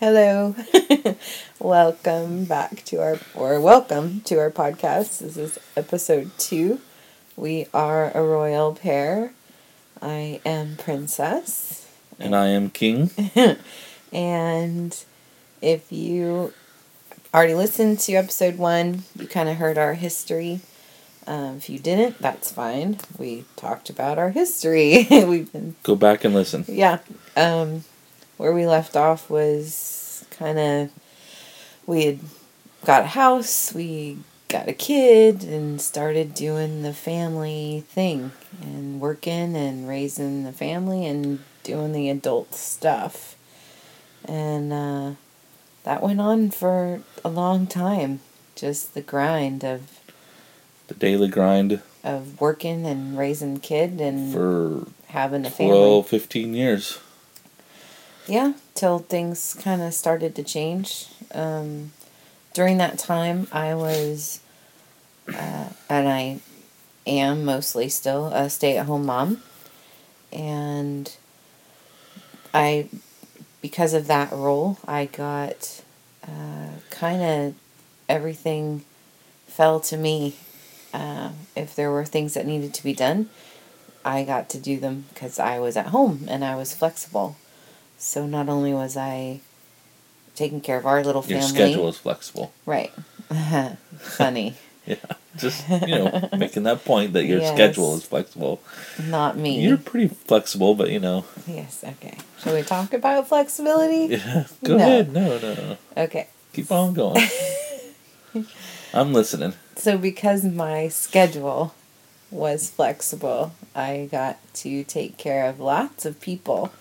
Hello. welcome back to our, or welcome to our podcast. This is episode two. We are a royal pair. I am Princess. And I am King. and if you already listened to episode one, you kind of heard our history. Um, if you didn't, that's fine. We talked about our history. We've been go back and listen. Yeah. Um, where we left off was kind of we had got a house, we got a kid, and started doing the family thing and working and raising the family and doing the adult stuff. And uh, that went on for a long time. Just the grind of the daily grind of working and raising kid and for having a 12, family. 15 years. Yeah, till things kind of started to change. Um, during that time, I was, uh, and I am mostly still a stay at home mom. And I, because of that role, I got uh, kind of everything fell to me. Uh, if there were things that needed to be done, I got to do them because I was at home and I was flexible. So not only was I taking care of our little family. Your schedule is flexible. Right. Funny. yeah. Just, you know, making that point that your yes. schedule is flexible. Not me. You're pretty flexible, but you know. Yes, okay. Shall we talk about flexibility? Yeah. Go no. ahead. No, no, no. Okay. Keep on going. I'm listening. So because my schedule was flexible, I got to take care of lots of people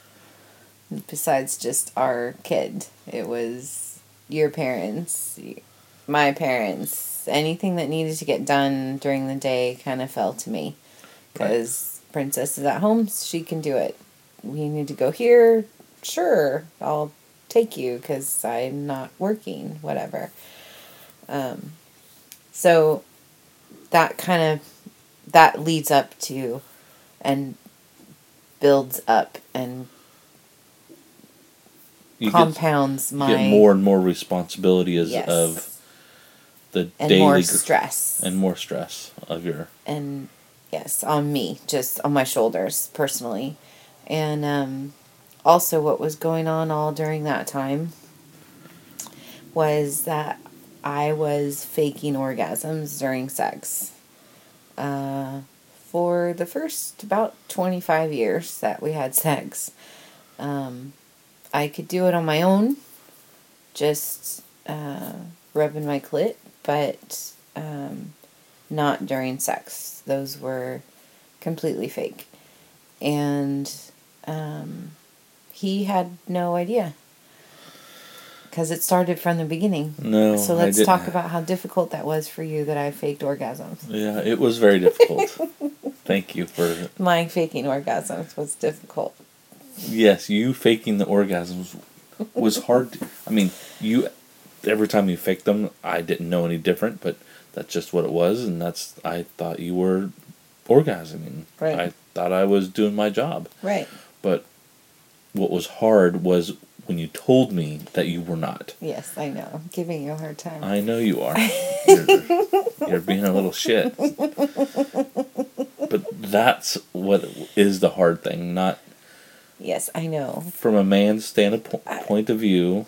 besides just our kid. It was your parents, my parents, anything that needed to get done during the day kind of fell to me. Because right. Princess is at home, she can do it. We need to go here, sure, I'll take you because I'm not working, whatever. Um, so that kind of that leads up to and builds up and you compounds get, my get more and more responsibility as yes. of the and daily more stress and more stress of your and yes on me just on my shoulders personally and um, also what was going on all during that time was that I was faking orgasms during sex. Uh, for the first about 25 years that we had sex, um, I could do it on my own, just uh, rubbing my clit, but um, not during sex. Those were completely fake. And um, he had no idea because it started from the beginning. No. So let's talk about how difficult that was for you that I faked orgasms. Yeah, it was very difficult. Thank you for. My faking orgasms was difficult. Yes, you faking the orgasms was hard. To, I mean, you every time you faked them, I didn't know any different, but that's just what it was, and that's I thought you were orgasming. Right. I thought I was doing my job. Right. But what was hard was when you told me that you were not. Yes, I know. I'm giving you a hard time. I know you are. you're, you're being a little shit. But that's what is the hard thing, not. Yes, I know. From a man's standpoint point of view,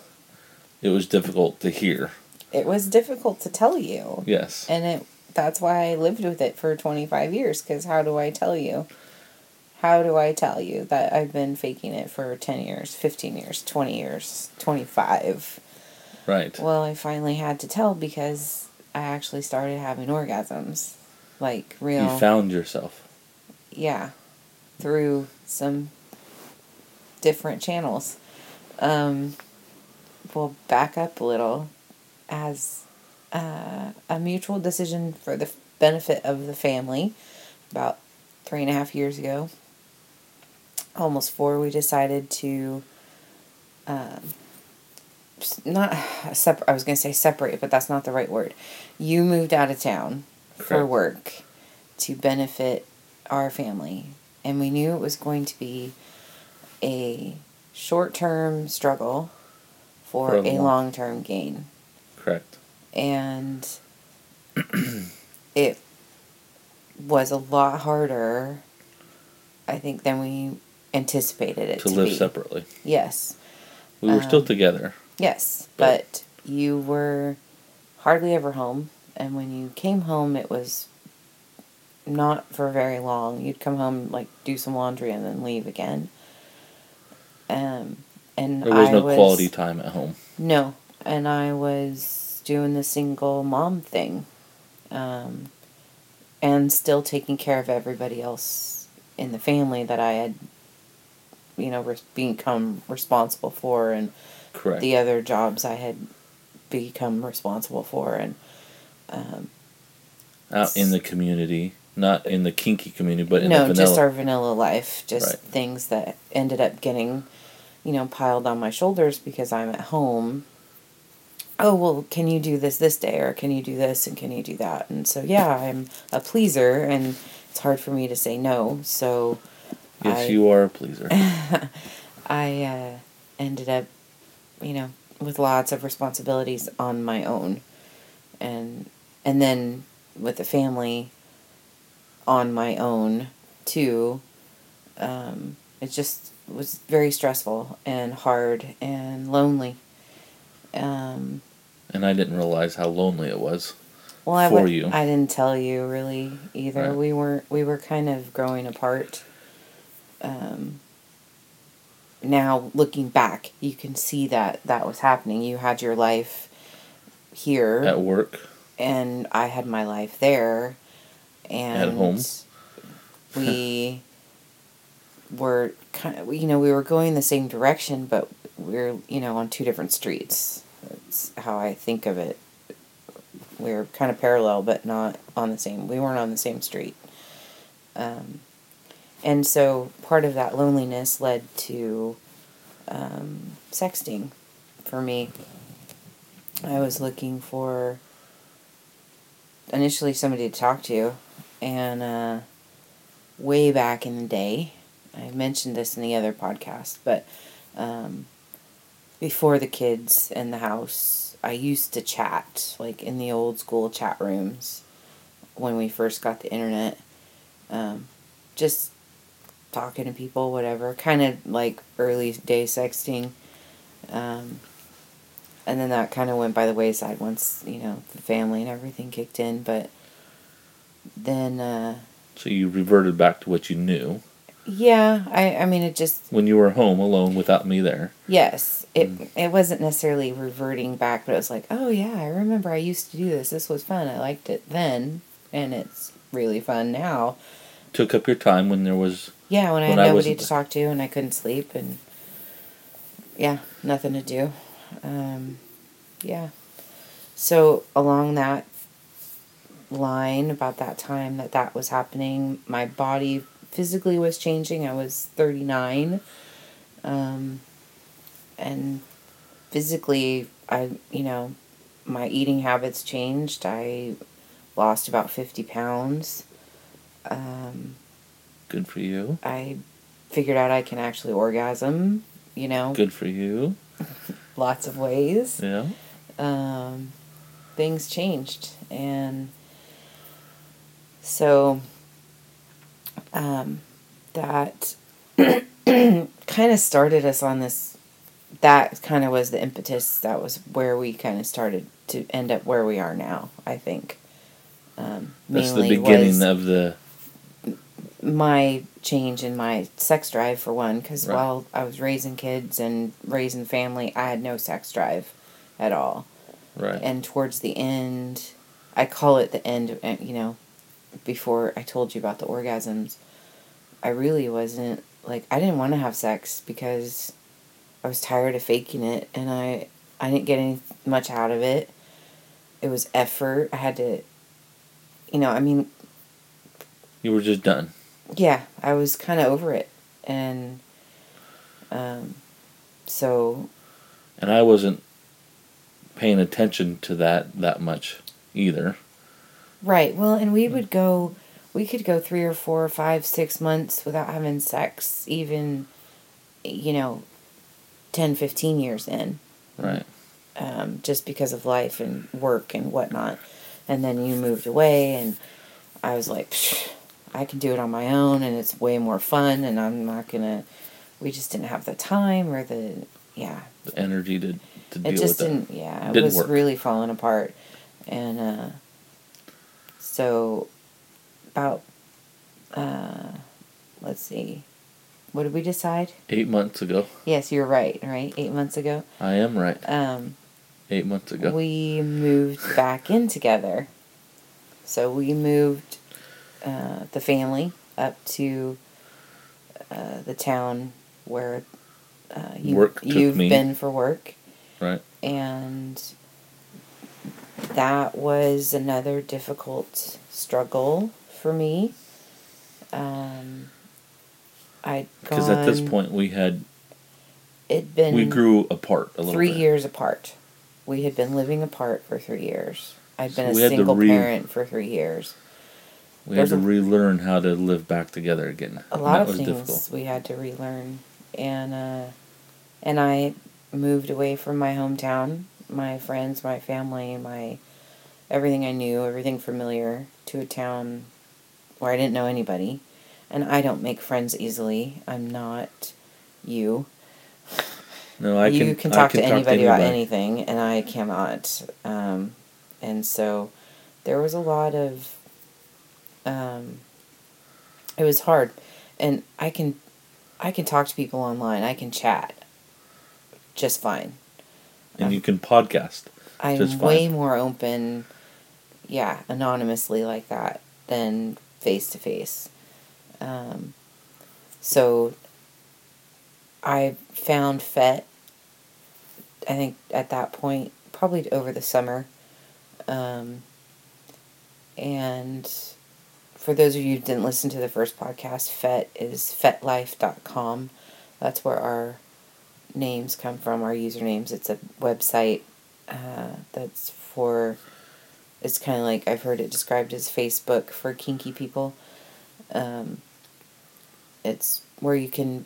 it was difficult to hear. It was difficult to tell you. Yes. And it that's why I lived with it for 25 years cuz how do I tell you? how do I tell you that I've been faking it for 10 years, 15 years, 20 years, 25? Right. Well, I finally had to tell because I actually started having orgasms. Like real. You found yourself. Yeah. Through some different channels. Um, we'll back up a little. As uh, a mutual decision for the benefit of the family, about three and a half years ago, almost four, we decided to um, not separate. I was going to say separate, but that's not the right word. You moved out of town for work to benefit our family, and we knew it was going to be a short term struggle for, For a long- term gain. Correct. And it was a lot harder, I think, than we anticipated it To to, live be. separately. Yes. We were still Um, together. Yes, But- but you were hardly ever home, and when you came home, it was not for very long. You'd come home, like do some laundry, and then leave again. Um, and There was I no was, quality time at home. No, and I was doing the single mom thing, um, and still taking care of everybody else in the family that I had, you know, res- become responsible for, and Correct. the other jobs I had become responsible for, and um, Out in the community, not in the kinky community, but in no, the vanilla. just our vanilla life, just Right. things that ended up getting, you know, piled on my shoulders because I'm at home. Oh well, can you do this this day, or can you do this, and can you do that? And so yeah, I'm a pleaser, and it's hard for me to say no. So yes, I- you are a pleaser. I uh, ended up, you know, with lots of responsibilities on my own, and and then with the family on my own too. Um, it just was very stressful and hard and lonely. Um, and I didn't realize how lonely it was. well, I For would- you. I didn't tell you really either. Right. We weren't. We were kind of growing apart. Um, now looking back, you can see that that was happening. You had your life here, At work, and I had my life there, and at home. we were kind of you know we were going the same direction, but we are you know on two different streets. That's how I think of it. We were kind of parallel, but not on the same. We weren't on the same street. Um, and so part of that loneliness led to um, sexting for me. I was looking for initially somebody to talk to, and uh, way back in the day, I mentioned this in the other podcast, but um, before the kids and the house, I used to chat like in the old school chat rooms when we first got the internet. Um, just talking to people, whatever, kind of like early day sexting. Um, and then that kind of went by the wayside once, you know, the family and everything kicked in. But then, uh, so you reverted back to what you knew yeah, I, I mean, it just, when you were home alone without me there. yes, it, it wasn't necessarily reverting back, but it was like, oh yeah, I remember I used to do this. This was fun. I liked it then, and it's really fun now. Took up your time when there was Yeah, when I When had nobody wasn't to talk to and I couldn't sleep and yeah, nothing to do. Um, yeah. So along that line about that time that that was happening, my body physically was changing. I was 39. Um, and physically I, you know, my eating habits changed. I lost about 50 pounds. Um, good for you. I figured out I can actually orgasm, you know, Good for you. lots of ways. Yeah. Um, things changed. And so um, that kind of started us on this. That kind of was the impetus. That was where we kind of started to end up where we are now, I think. Um, That's the beginning of the my change in my sex drive for one because Right. while i was raising kids and raising family i had no sex drive at all right. and towards the end i call it the end uh, you know before i told you about the orgasms i really wasn't like i didn't want to have sex because i was tired of faking it and i i didn't get any much out of it it was effort i had to you know i mean you were just done. yeah, I was kind of over it, and um, so And I wasn't paying attention to that that much either. Right. Well, and we would go, we could go three or four or five, six months without having sex, even, you know, 10, 15 years in. Right. um, just because of life and work and whatnot. And then you moved away, and I was like, "Psh, I can do it on my own, and it's way more fun. And I'm not gonna. We just didn't have the time or the yeah. The energy to to It just didn't. it. Yeah, it Didn't was work. really falling apart, and uh, so about uh, let's see, what did we decide? Eight months ago. Yes, you're right. Right, eight months ago. I am right. Um, Eight months ago. we moved back in together. So we moved uh, the family up to uh, the town where uh, you, work you've me. been for work. right. And that was another difficult struggle for me. Um, I'd Because at this point we had it'd been we grew apart a little three bit. years apart. We had been living apart for three years. I'd been So a we had to single re- parent for three years. We had to a- relearn how to live back together again. A lot that of was things difficult. we had to relearn, and uh, and I moved away from my hometown, my friends, my family, my everything I knew, everything familiar, to a town where I didn't know anybody, and I don't make friends easily. I'm not you. No, I can. you can, can talk can to anybody about anything, and I cannot. Um, and so there was a lot of. Um, it was hard, and I can, I can talk to people online. I can chat. Just fine. And you can podcast. I'm way more open, yeah, anonymously like that than face to face. Um, so I found FET, I think at that point, probably over the summer. Um, and for those of you who didn't listen to the first podcast, FET is fetlife.com. That's where our names come from, our usernames. It's a website uh, that's for, it's kind of like I've heard it described as Facebook for kinky people. Um, it's where you can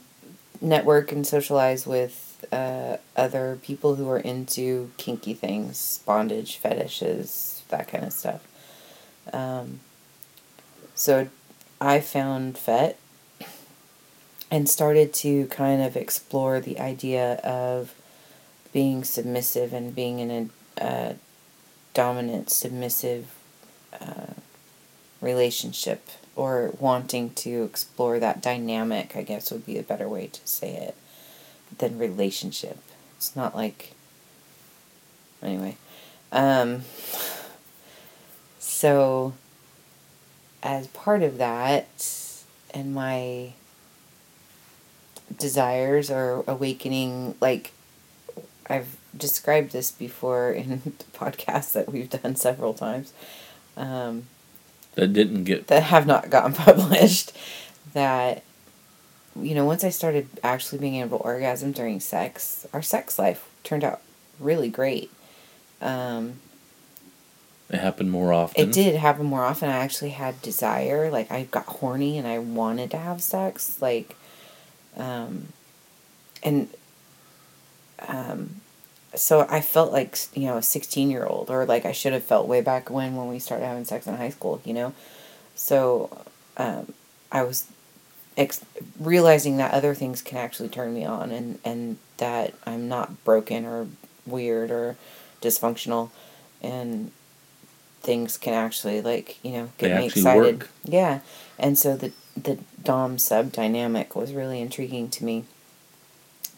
network and socialize with uh, other people who are into kinky things, bondage, fetishes, that kind of stuff. Um, so I found FET and started to kind of explore the idea of being submissive and being in a dominant, submissive uh, relationship or wanting to explore that dynamic, I guess would be a better way to say it than relationship. It's not like. Anyway. Um, so, as part of that, and my desires or awakening, like I've described this before in the podcasts that we've done several times. Um, That didn't get that have not gotten published that you know once i started actually being able to orgasm during sex our sex life turned out really great um, it happened more often. it did happen more often i actually had desire like i got horny and i wanted to have sex like um, and um, so i felt like you know a 16 year old or like i should have felt way back when when we started having sex in high school you know? So um, i was ex- realizing that other things can actually turn me on and and that i'm not broken or weird or dysfunctional and things can actually like you know get They me excited. work. yeah. And so the the dom sub dynamic was really intriguing to me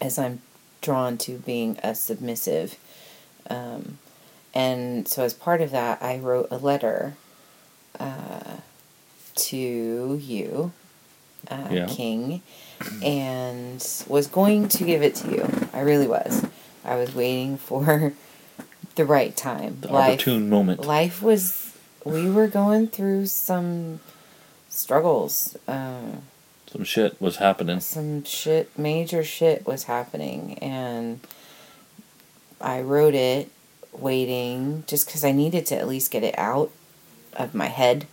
as i'm drawn to being a submissive um, and so as part of that i wrote a letter uh, to you uh, Yeah. king and was going to give it to you i really was i was waiting for the right time the life opportune moment. life was we were going through some struggles uh, Some shit was happening. some shit major shit was happening and i wrote it waiting just because i needed to at least get it out of my head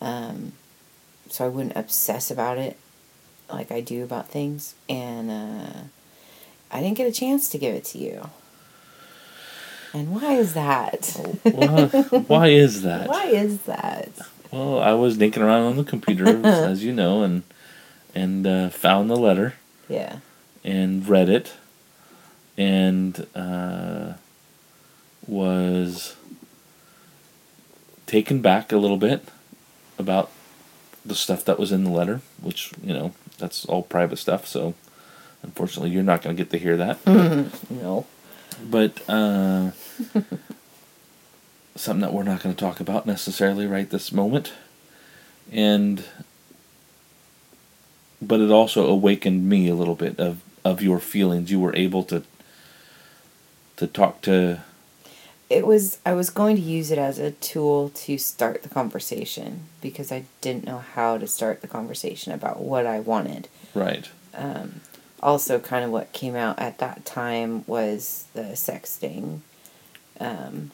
um, so i wouldn't obsess about it like i do about things and uh, i didn't get a chance to give it to you And why is that? why, why is that? Why is that? Well, I was dinking around on the computer, as you know, and and uh, found the letter Yeah. and read it, and uh, was taken back a little bit about the stuff that was in the letter, which you know that's all private stuff. So, unfortunately, you're not going to get to hear that. No. But uh, something that we're not going to talk about necessarily right this moment, and but it also awakened me a little bit of of your feelings. You were able to to talk to It was I was going to use it as a tool to start the conversation because I didn't know how to start the conversation about what I wanted. right. Um, also, kind of what came out at that time was the sexting. Um,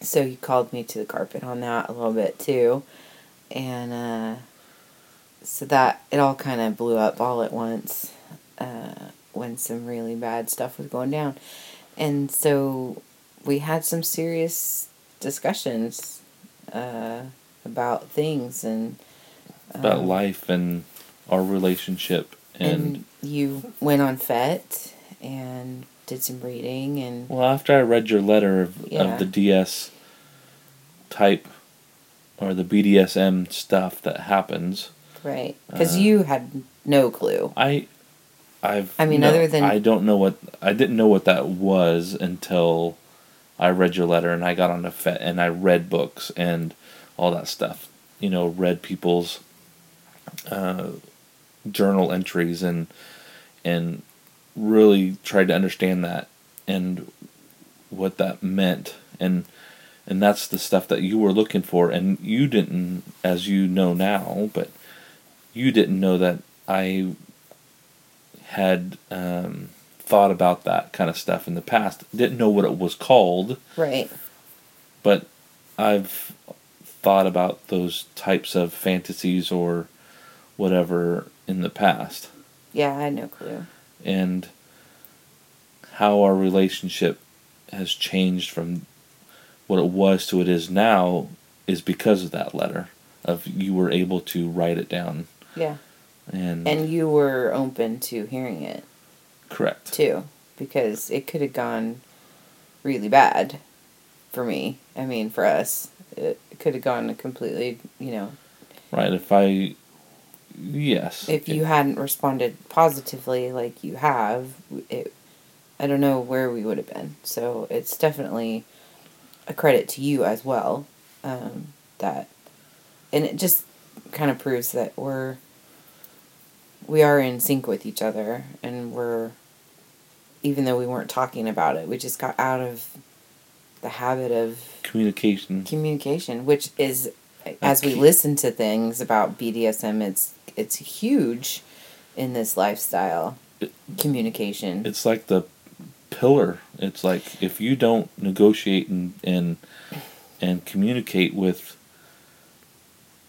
so he called me to the carpet on that a little bit too, and uh, so that it all kind of blew up all at once uh, when some really bad stuff was going down, and so we had some serious discussions uh, about things and About um, life and our relationship and, and you went on FET and did some reading and well after I read your letter of, Yeah. of the DS type or the BDSM stuff that happens. right because Uh, you had no clue I, I've. I mean, no- other than- I don't know what I didn't know what that was until I read your letter and I got on the FET and I read books and all that stuff. You know, read people's uh, journal entries and and really tried to understand that and what that meant. And and that's the stuff that you were looking for. And you didn't as you know now but you didn't know that i had um, thought about that kind of stuff in the past. Didn't know what it was called. Right. But i've thought about those types of fantasies or whatever in the past. Yeah i had no clue and how our relationship has changed from what it was to what it is now is because of that letter of you were able to write it down. Yeah. And, and you were open to hearing it. Correct. Too because it could have gone really bad for me. I mean for us it could have gone completely you know right if i yes. If you hadn't responded positively like you have it i don't know where we would have been. So it's definitely a credit to you as well um, that and it just kind of proves that we're we are in sync with each other and we're even though we weren't talking about it we just got out of the habit of communication. communication, which is as we listen to things about BDSM, it's it's huge in this lifestyle. Communication. it's like the pillar it's like if you don't negotiate and and and communicate with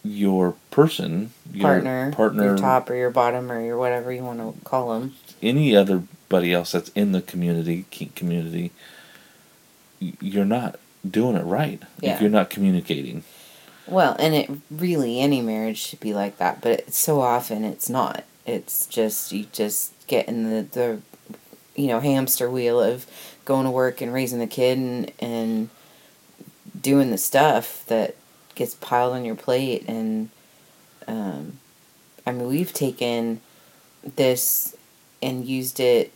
your person your partner, partner your top or your bottom or your whatever you want to call them. any otherybody else that's in the community kink community you're not doing it right Yeah. if you're not communicating Well, and it really any marriage should be like that, but it's so often it's not. It's just you just get in the the you know hamster wheel of going to work and raising the kid and and doing the stuff that gets piled on your plate and um I mean we've taken this and used it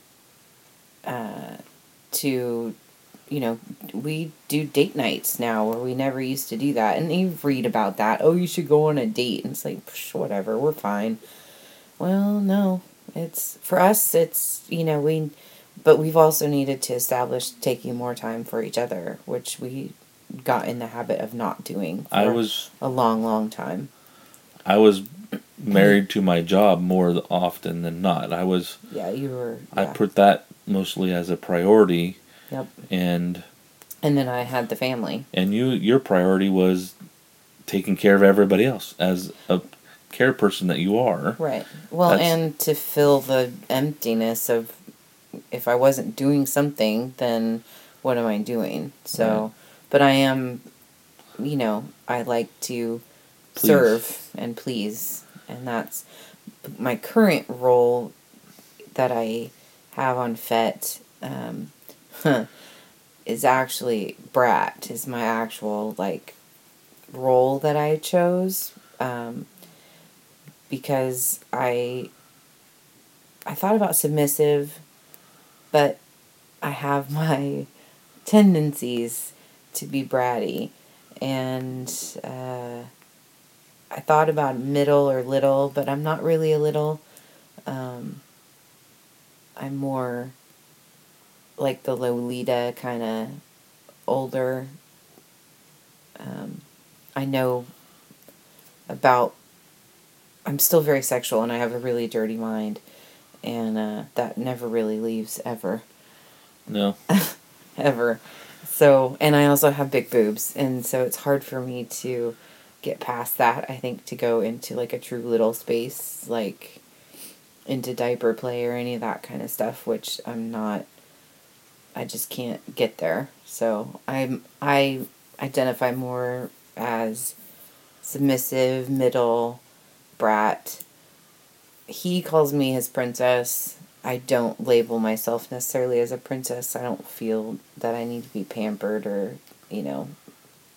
uh to you know, we do date nights now where we never used to do that. And you read about that. Oh, you should go on a date. And it's like, psh, whatever, we're fine. Well, no. It's, for us, it's, you know, we, but we've also needed to establish taking more time for each other, which we got in the habit of not doing for i was a long, long time. i was married to my job more often than not i was Yeah, you were. i put that mostly as a priority Yep. and And then I had the family. and you your priority was taking care of everybody else as a care person that you are Right. Well, That's- and to fill the emptiness of if I wasn't doing something, then what am I doing? So, Right. but I am, you know, I like to Please. serve and please, and that's my current role that I have on FET. Um, is actually brat is my actual like role that I chose um, because I I thought about submissive, but I have my tendencies to be bratty, and uh, I thought about middle or little, but I'm not really a little. Um, I'm more like the Lolita kind of older. Um, I know about. I'm still very sexual, and I have a really dirty mind, and uh, that never really leaves ever, No. ever. So, and I also have big boobs, and so it's hard for me to get past that. I think to go into like a true little space, like into diaper play or any of that kind of stuff, which I'm not. I just can't get there. So I'm I identify more as submissive, middle, brat. He calls me his princess. I don't label myself necessarily as a princess. I don't feel that I need to be pampered or, you know,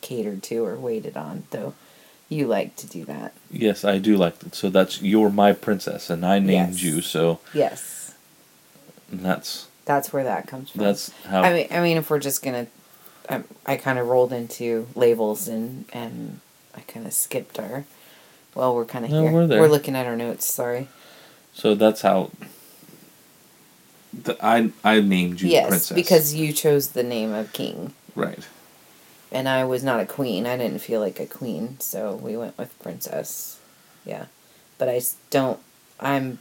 catered to or waited on, though you like to do that. Yes, I do like that. So that's you're my princess, and I named Yes. you. So Yes. and that's That's where that comes from. that's how. I mean, I mean, if we're just gonna, um, I, I kind of rolled into labels and and I kind of skipped our. Well, we're kind of No, here. we're there. We're looking at our notes. Sorry. so that's how. The, I I named you yes, princess because you chose the name of king, right. and I was not a queen. I didn't feel like a queen, so we went with princess. Yeah, but I don't. I'm.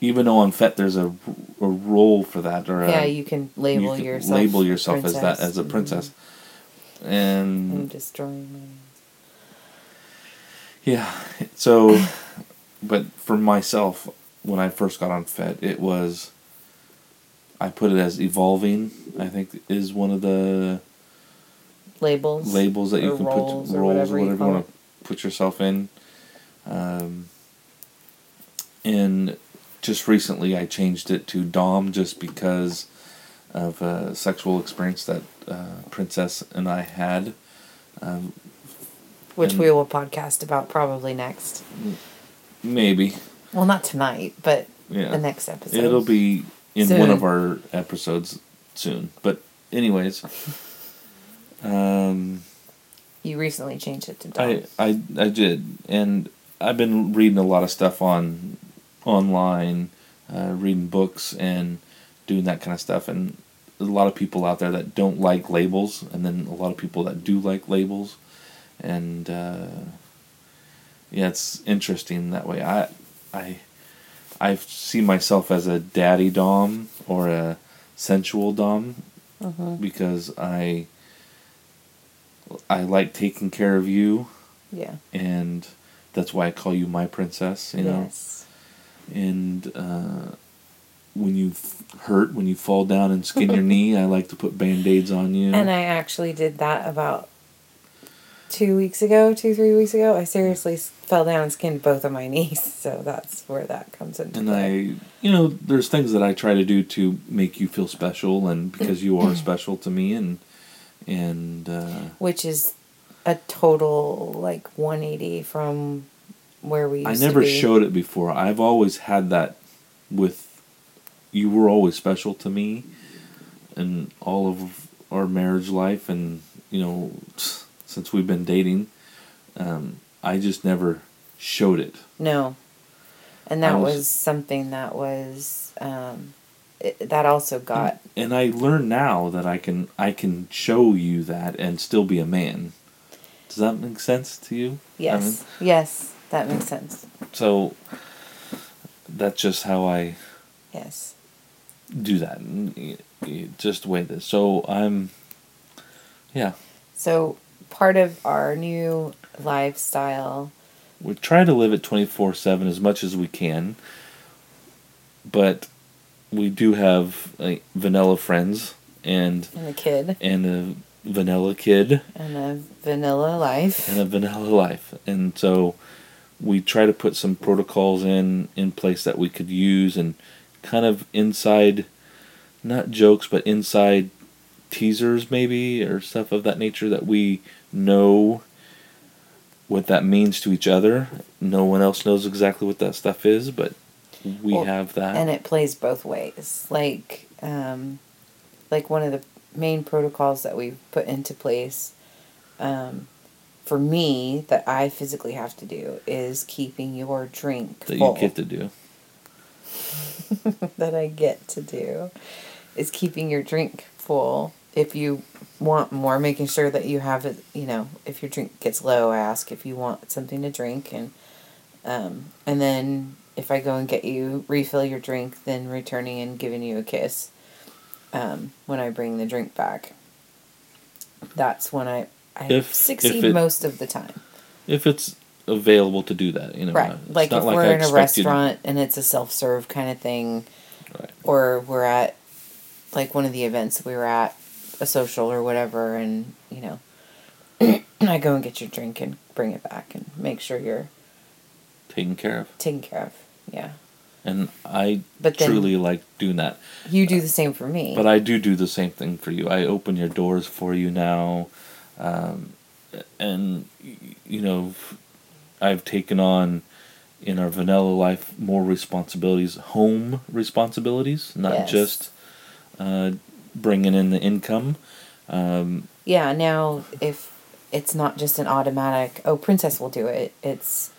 Even though on FET there's a, a role for that or a, yeah, you can label you can yourself. label yourself as that as a princess, I'm and destroying my. yeah. So, but for myself, when I first got on FET, it was. I put it as evolving. I think is one of the labels. labels that you can roles put or roles whatever or you whatever you call want to put yourself in. Um, and just recently, I changed it to Dom just because of a sexual experience that uh, Princess and I had. Um, which we will podcast about probably next. maybe, Well, not tonight, but yeah. the next episode. It'll be in Soon. one of our episodes soon. But anyways, um, You recently changed it to Dom. I, I I did, and I've been reading a lot of stuff on online, uh, reading books and doing that kind of stuff. And there's a lot of people out there that don't like labels, and then a lot of people that do like labels, and uh, yeah, it's interesting that way. I I I see myself as a daddy dom or a sensual dom Mhm. because I I like taking care of you Yeah. and that's why I call you my princess, you know. Yes. And uh, when you hurt, when you fall down and skin your knee, I like to put band aids on you. And I actually did that about two weeks ago, two, three weeks ago. I seriously fell down and skinned both of my knees. So that's where that comes into and play. I, you know, there's things that I try to do to make you feel special, and because you are special to me, and and uh, Which is a total like 180 from where we used I never showed it before. I've always had that with you were always special to me in all of our marriage life and you know since we've been dating um, I just never showed it. No. And that was- was, something that was, um, it, that also got, And I learn now that I can I can show you that and still be a man. Does that make sense to you? yes, I mean, yes, that makes sense. so that's just how I Yes. do that. and y- y- Just way this. So I'm, yeah. So part of our new lifestyle, We try to live it twenty four seven as much as we can, but we do have like vanilla friends, and And a kid. and a vanilla kid And a vanilla life. and a vanilla life. And so we try to put some protocols in in place that we could use and kind of inside not jokes but inside teasers maybe or stuff of that nature that we know what that means to each other. No one else knows exactly what that stuff is, but we Well, have that. and it plays both ways like um, like one of the main protocols that we've put into place um, for me that i physically have to do is keeping your drink that full you get to do. that i get to do is keeping your drink full if you want more making sure that you have it you know if your drink gets low I ask if you want something to drink and um, and then if I go and get you refill your drink, then returning and giving you a kiss um, when I bring the drink back. That's when I I If- succeed if it- most of the time. If it's available to do that, you know. Right, like not if like we're I in a expect you to- restaurant and it's a self serve kind of thing, Right. or we're at like one of the events we were at, a social or whatever, and you know, I go and get your drink and bring it back and make sure you're taken care of. taken care of. Yeah, And I But truly like doing that. you do uh, the same for me. But I do do the same thing for you. I open your doors for you now. Um, and, you know, I've taken on in our vanilla life more responsibilities, home responsibilities, not Yes. just uh, bringing in the income. Um, Yeah, now if it's not just an automatic, oh, Princess will do it, it's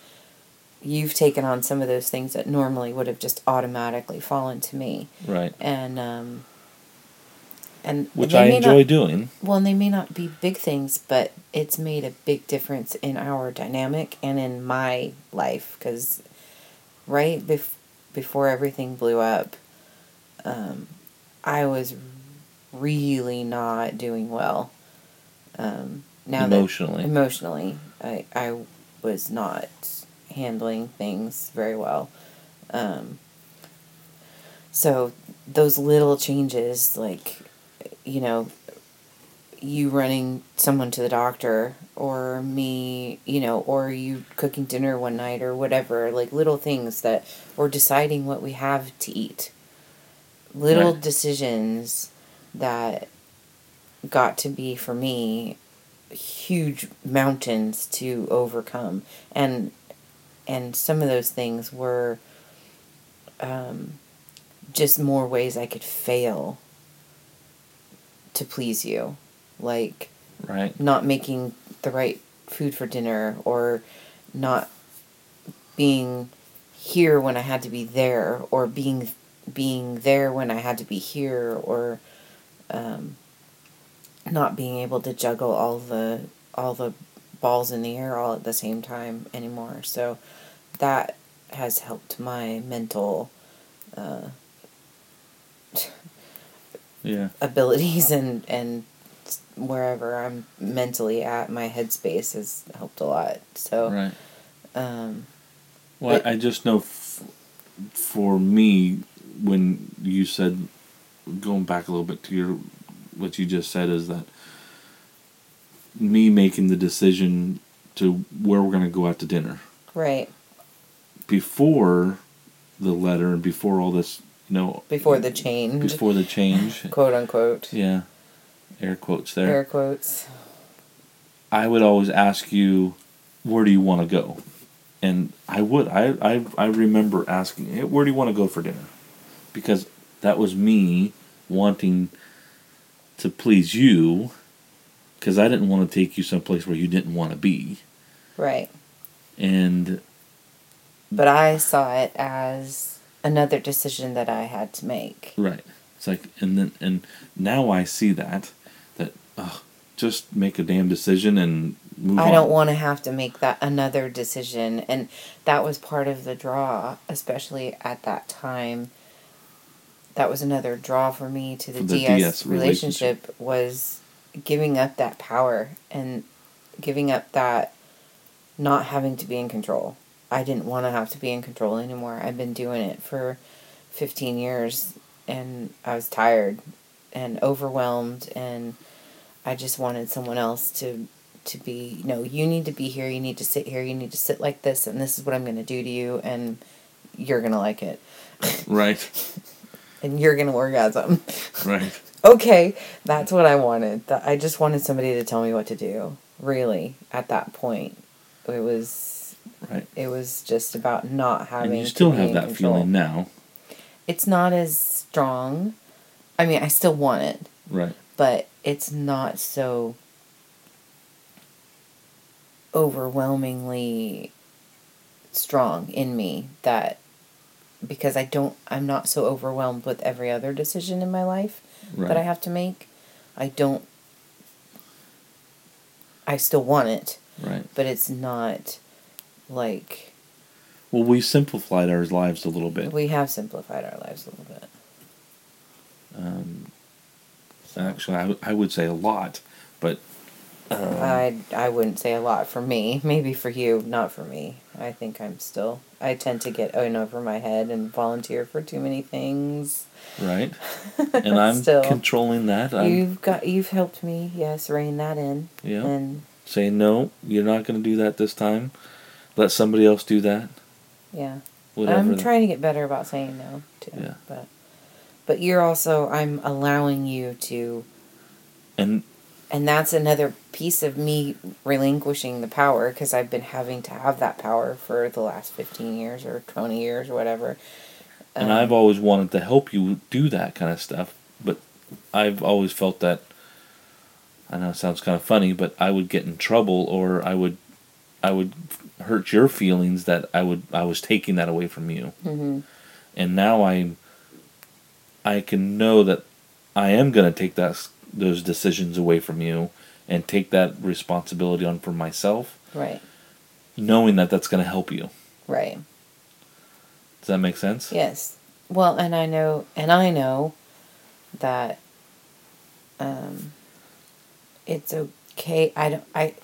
you've taken on some of those things that normally would have just automatically fallen to me. right. And, um, and Which I enjoy not, doing. Well, and they may not be big things, but it's made a big difference in our dynamic and in my life because right bef- before everything blew up, um, I was really not doing well. Um, now Emotionally. that emotionally, I I was not handling things very well. Um, so those little changes, like you know, you running someone to the doctor or me, you know, or you cooking dinner one night or whatever, like little things that or deciding what we have to eat. Little Right. decisions that got to be for me huge mountains to overcome and and some of those things were um, just more ways I could fail to please you like Right. not making the right food for dinner or not being here when I had to be there or being being there when I had to be here or um, not being able to juggle all the all the balls in the air all at the same time anymore. So that has helped my mental uh, Yeah. abilities and and wherever I'm mentally at, my headspace has helped a lot. So, Right. um, Well, I just know f- for me, when you said, going back a little bit to your, what you just said is that me making the decision to where we're going to go out to dinner right before the letter and before all this, you know, before uh, the change, before the change, quote unquote, yeah, air quotes there. air quotes. I would always ask you, where do you want to go? And I would. I, I, I remember asking, hey, where do you want to go for dinner? Because that was me wanting to please you because I didn't want to take you someplace where you didn't want to be. Right. And But I saw it as another decision that I had to make. right. It's like and then and now I see that that ugh, just make a damn decision and move I on. don't want to have to make that another decision. And that was part of the draw, especially at that time. That was another draw for me to the, the DS, DS relationship, was giving up that power and giving up that not having to be in control. I didn't want to have to be in control anymore. I've been doing it for 15 years and I was tired and overwhelmed and I just wanted someone else to to be no you need to be here you need to sit here you need to sit like this and this is what I'm going to do to you and you're going to like it Right. and you're going to orgasm Right. okay that's what I wanted I just wanted somebody to tell me what to do really at that point it was Right. it was just about not having And you still have that control. feeling now. it's not as strong I mean I still want it Right. but it's not so overwhelmingly strong in me that because I don't I'm not so overwhelmed with every other decision in my life Right. that I have to make. I don't I still want it, Right. but it's not like Well, we simplified our lives a little bit. we have simplified our lives a little bit. Um, actually, I, w- I would say a lot, but um, I I wouldn't say a lot for me. Maybe for you, not for me. I think I'm still. I tend to get in over my head and volunteer for too many things. right. And I'm Still. controlling that. I'm You've got. You've helped me. Yes, rein that in. yeah And say no. You're not going to do that this time. Let somebody else do that. yeah, Whatever. I'm trying to get better about saying no too. Yeah. But but you're also. I'm allowing you to. and And that's another piece of me relinquishing the power because I've been having to have that power for the last 15 years or 20 years or whatever. and Um, I've always wanted to help you do that kind of stuff, but I've always felt that. I know it sounds kind of funny, but I would get in trouble, or I would, I would hurt your feelings that I would I was taking that away from you, mhm. and now I. I can know that I am going to take that those decisions away from you, and take that responsibility on for myself, Right. knowing that that's going to help you. Right. Does that make sense? Yes. Well, and I know, and I know that um, it's okay. I don't. I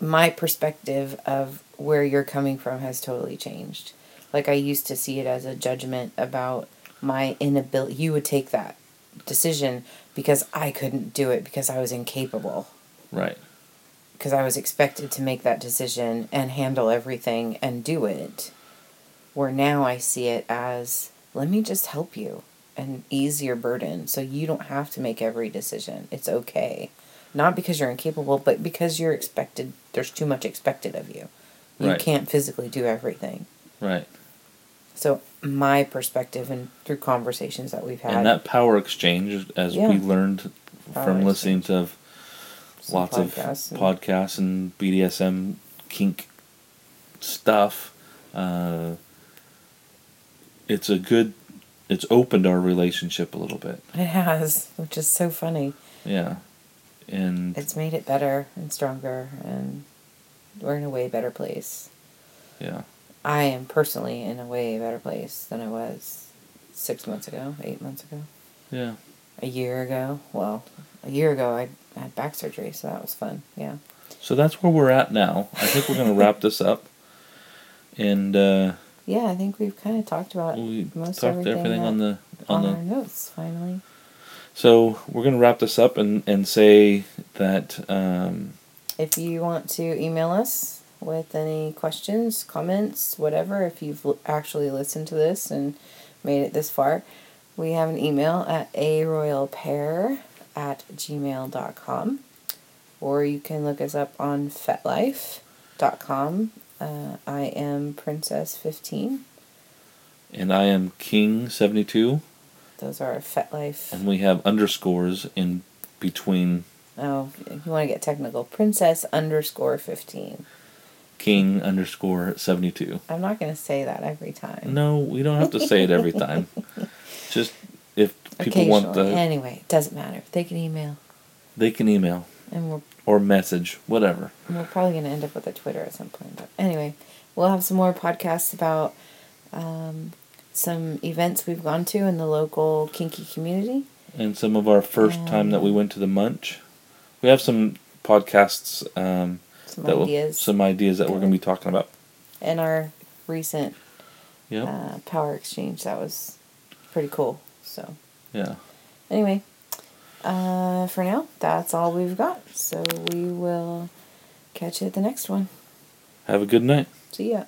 my perspective of where you're coming from has totally changed. Like I used to see it as a judgment about my inability. You would take that decision because I couldn't do it because I was incapable. Right. Because I was expected to make that decision and handle everything and do it. Where now I see it as let me just help you and ease your burden so you don't have to make every decision. It's okay. Not because you're incapable, but because you're expected, there's too much expected of you. You Right. can't physically do everything. Right. So, my perspective and through conversations that we've had, and that power exchange, as Yeah. we learned Power from listening to some lots podcasts of and- podcasts and BDSM kink stuff, uh, it's a good. It's opened our relationship a little bit. it has, which is so funny. Yeah, and It's made it better and stronger, and we're in a way better place. yeah, I am personally in a way better place than I was six months ago, eight months ago, yeah. a year ago. Well, a year ago I had back surgery, so that was fun. Yeah. So that's where we're at now. I think we're gonna wrap this up, and uh, Yeah, I think we've kind of talked about we most talked everything, everything on the on on the our notes finally. So we're gonna wrap this up and, and say that um, If you want to email us with any questions, comments, whatever, if you've l- actually listened to this and made it this far, we have an email at a royal pair at gmail.com. Or you can look us up on fetlife.com. Uh, I am Princess15. and I am King seventy two, Those are FetLife. and we have underscores in between Oh, if you want to get technical, Princess underscore 15. King underscore seventy two. I'm not going to say that every time. No, we don't have to say it every time. Just if people want the, Anyway, it doesn't matter. They can email. they can email And we're, or message, whatever. we're probably going to end up with a Twitter at some point. But anyway, we'll have some more podcasts about um, some events we've gone to in the local kinky community. And some of our first time that we went to the Munch, we have some podcasts um, Some that will, ideas. some ideas that we're going to be talking about. and our recent Yep. uh, power exchange. That was pretty cool. So, yeah. anyway, Uh, for now, that's all we've got. So we will catch you at the next one. Have a good night. See ya.